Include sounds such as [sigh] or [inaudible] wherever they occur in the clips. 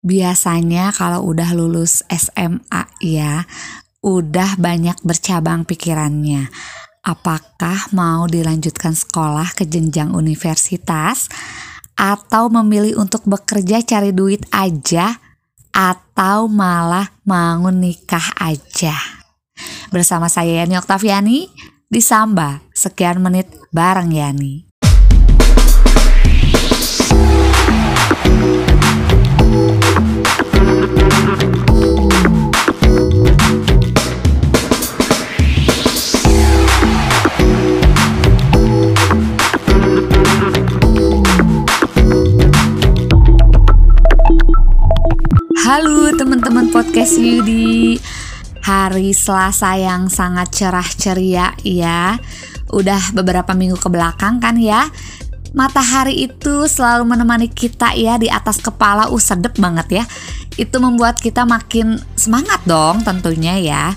Biasanya kalau udah lulus SMA ya, udah banyak bercabang pikirannya. Apakah mau dilanjutkan sekolah ke jenjang universitas atau memilih untuk bekerja cari duit aja atau malah mau nikah aja. Bersama saya Yani Oktaviani di Samba. Sekian menit bareng Yani. Halo teman-teman podcast Yudi Hari Selasa yang sangat cerah ceria ya. Udah beberapa minggu ke belakang kan ya. Matahari itu selalu menemani kita ya di atas kepala. Uh sedep banget ya. Itu membuat kita makin semangat dong tentunya ya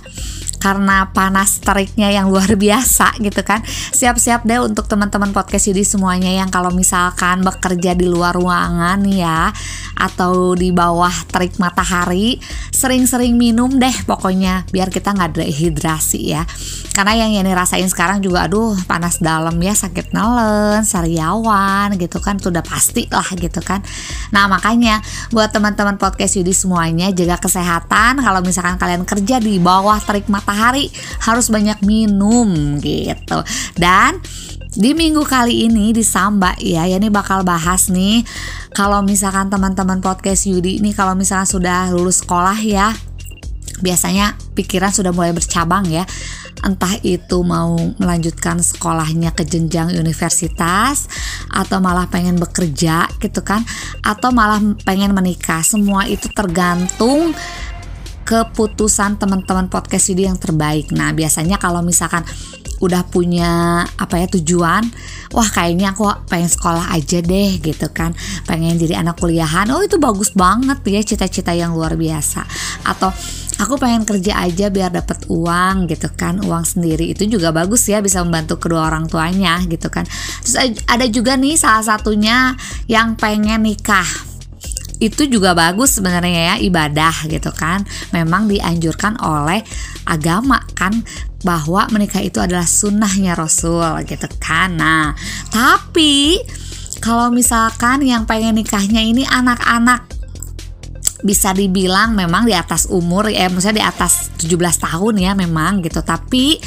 karena panas teriknya yang luar [laughs] biasa gitu kan. Siap-siap deh untuk teman-teman podcast Yudi semuanya yang kalau misalkan bekerja di luar ruangan ya atau di bawah terik matahari sering-sering minum deh pokoknya biar kita nggak dehidrasi ya. Karena yang ini rasain sekarang juga aduh panas dalam ya sakit nelen sariawan gitu kan sudah pasti lah gitu kan. Nah makanya buat teman-teman podcast Yudi semuanya jaga kesehatan. Kalau misalkan kalian kerja di bawah terik matahari matahari harus banyak minum gitu. Dan di minggu kali ini di Samba ya, ya ini bakal bahas nih kalau misalkan teman-teman podcast Yudi ini kalau misalkan sudah lulus sekolah ya biasanya pikiran sudah mulai bercabang ya. Entah itu mau melanjutkan sekolahnya ke jenjang universitas atau malah pengen bekerja gitu kan atau malah pengen menikah semua itu tergantung keputusan teman-teman podcast ini yang terbaik. Nah, biasanya kalau misalkan udah punya apa ya tujuan, wah kayaknya aku pengen sekolah aja deh gitu kan, pengen jadi anak kuliahan. Oh, itu bagus banget ya cita-cita yang luar biasa. Atau aku pengen kerja aja biar dapat uang gitu kan, uang sendiri. Itu juga bagus ya bisa membantu kedua orang tuanya gitu kan. Terus ada juga nih salah satunya yang pengen nikah itu juga bagus sebenarnya ya ibadah gitu kan. Memang dianjurkan oleh agama kan bahwa menikah itu adalah sunnahnya Rasul gitu kan. Nah tapi kalau misalkan yang pengen nikahnya ini anak-anak bisa dibilang memang di atas umur ya maksudnya di atas 17 tahun ya memang gitu. Tapi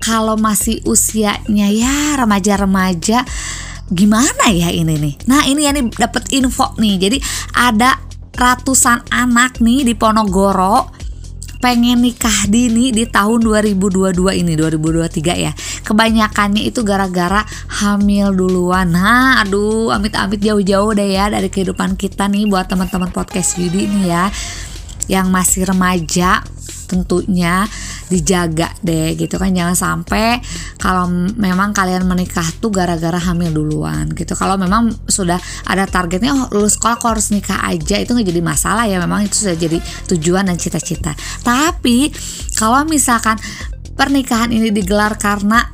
kalau masih usianya ya remaja-remaja gimana ya ini nih? Nah ini ya nih dapat info nih. Jadi ada ratusan anak nih di Ponorogo pengen nikah dini di tahun 2022 ini 2023 ya. Kebanyakannya itu gara-gara hamil duluan. Nah aduh amit-amit jauh-jauh deh ya dari kehidupan kita nih buat teman-teman podcast Yudi nih ya yang masih remaja tentunya dijaga deh gitu kan. Jangan sampai kalau memang kalian menikah tuh gara-gara hamil duluan gitu. Kalau memang sudah ada targetnya oh lulus sekolah kok harus nikah aja? Itu nggak jadi masalah ya memang itu sudah jadi tujuan dan cita-cita. Tapi kalau misalkan pernikahan ini digelar karena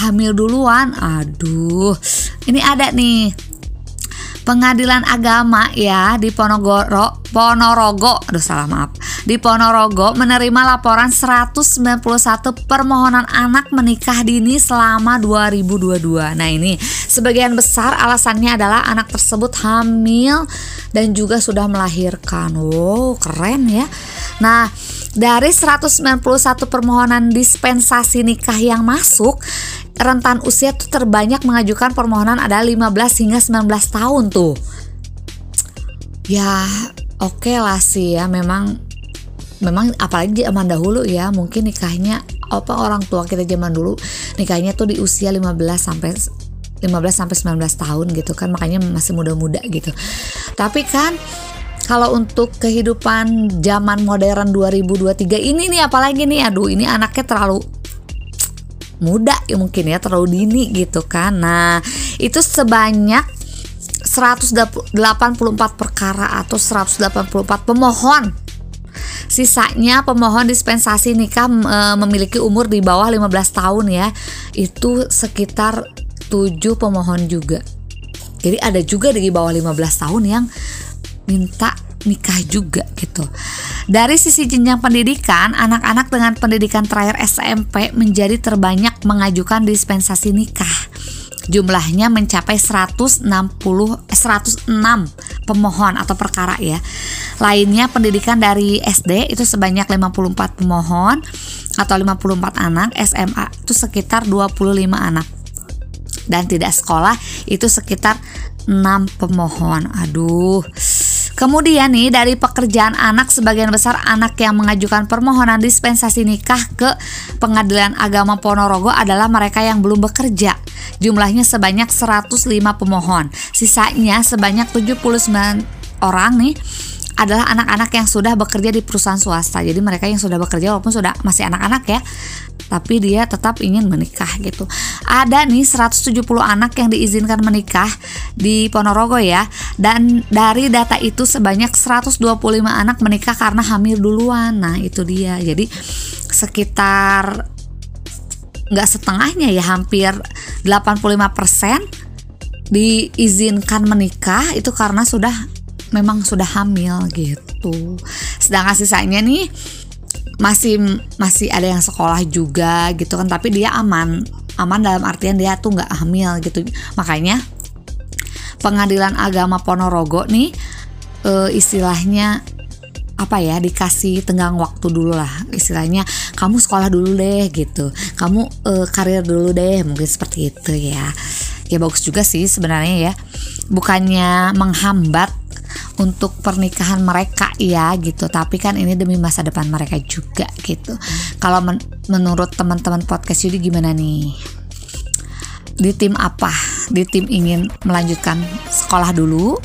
hamil duluan aduh ini ada nih. Pengadilan Agama ya di Ponorogo, Ponorogo, aduh salah maaf, di Ponorogo menerima laporan 191 permohonan anak menikah dini selama 2022. Nah ini sebagian besar alasannya adalah anak tersebut hamil dan juga sudah melahirkan. Wow keren ya. Nah dari 191 permohonan dispensasi nikah yang masuk rentan usia tuh terbanyak mengajukan permohonan ada 15 hingga 19 tahun tuh. Ya, oke okay lah sih ya memang memang apalagi zaman dahulu ya mungkin nikahnya apa orang tua kita zaman dulu nikahnya tuh di usia 15 sampai 15 sampai 19 tahun gitu kan makanya masih muda-muda gitu. Tapi kan kalau untuk kehidupan zaman modern 2023 ini nih apalagi nih aduh ini anaknya terlalu muda ya mungkin ya terlalu dini gitu kan nah itu sebanyak 184 perkara atau 184 pemohon Sisanya pemohon dispensasi nikah e, memiliki umur di bawah 15 tahun ya. Itu sekitar 7 pemohon juga. Jadi ada juga di bawah 15 tahun yang minta nikah juga gitu. Dari sisi jenjang pendidikan, anak-anak dengan pendidikan terakhir SMP menjadi terbanyak mengajukan dispensasi nikah. Jumlahnya mencapai 160 106 pemohon atau perkara ya. Lainnya pendidikan dari SD itu sebanyak 54 pemohon atau 54 anak, SMA itu sekitar 25 anak. Dan tidak sekolah itu sekitar 6 pemohon. Aduh. Kemudian nih dari pekerjaan anak sebagian besar anak yang mengajukan permohonan dispensasi nikah ke Pengadilan Agama Ponorogo adalah mereka yang belum bekerja. Jumlahnya sebanyak 105 pemohon. Sisanya sebanyak 79 orang nih adalah anak-anak yang sudah bekerja di perusahaan swasta. Jadi mereka yang sudah bekerja walaupun sudah masih anak-anak ya, tapi dia tetap ingin menikah gitu. Ada nih 170 anak yang diizinkan menikah di Ponorogo ya. Dan dari data itu sebanyak 125 anak menikah karena hamil duluan. Nah, itu dia. Jadi sekitar nggak setengahnya ya hampir 85% diizinkan menikah itu karena sudah memang sudah hamil gitu. Sedangkan sisanya nih masih masih ada yang sekolah juga gitu kan tapi dia aman aman dalam artian dia tuh nggak hamil gitu makanya pengadilan agama Ponorogo nih e, istilahnya apa ya dikasih tenggang waktu dulu lah. Istilahnya kamu sekolah dulu deh gitu. Kamu e, karir dulu deh mungkin seperti itu ya. Ya bagus juga sih sebenarnya ya. Bukannya menghambat untuk pernikahan mereka ya gitu. Tapi kan ini demi masa depan mereka juga gitu. Kalau men menurut teman-teman podcast Yudi gimana nih? Di tim apa? Di tim ingin melanjutkan sekolah dulu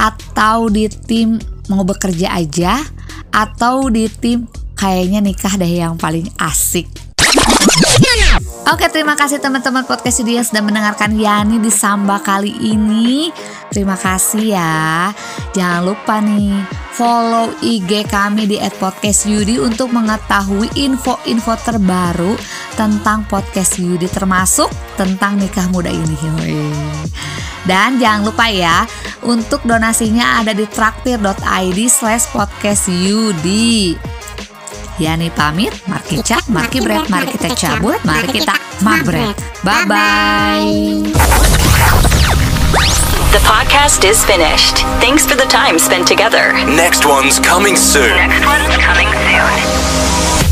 atau di tim mau bekerja aja atau di tim kayaknya nikah deh yang paling asik Oke terima kasih teman-teman podcast Yudi yang sudah mendengarkan Yani di Samba kali ini Terima kasih ya Jangan lupa nih follow IG kami di @podcastYudi untuk mengetahui info-info terbaru tentang podcast Yudi termasuk tentang nikah muda ini. Dan jangan lupa ya untuk donasinya ada di traktir.id slash podcast. Yani pamit, Marki Cak, Marki Bread, mari kita cabut, mari kita mabret. Bye-bye. The podcast is finished. Thanks for the time spent together. Next one's coming soon. Next one's coming soon.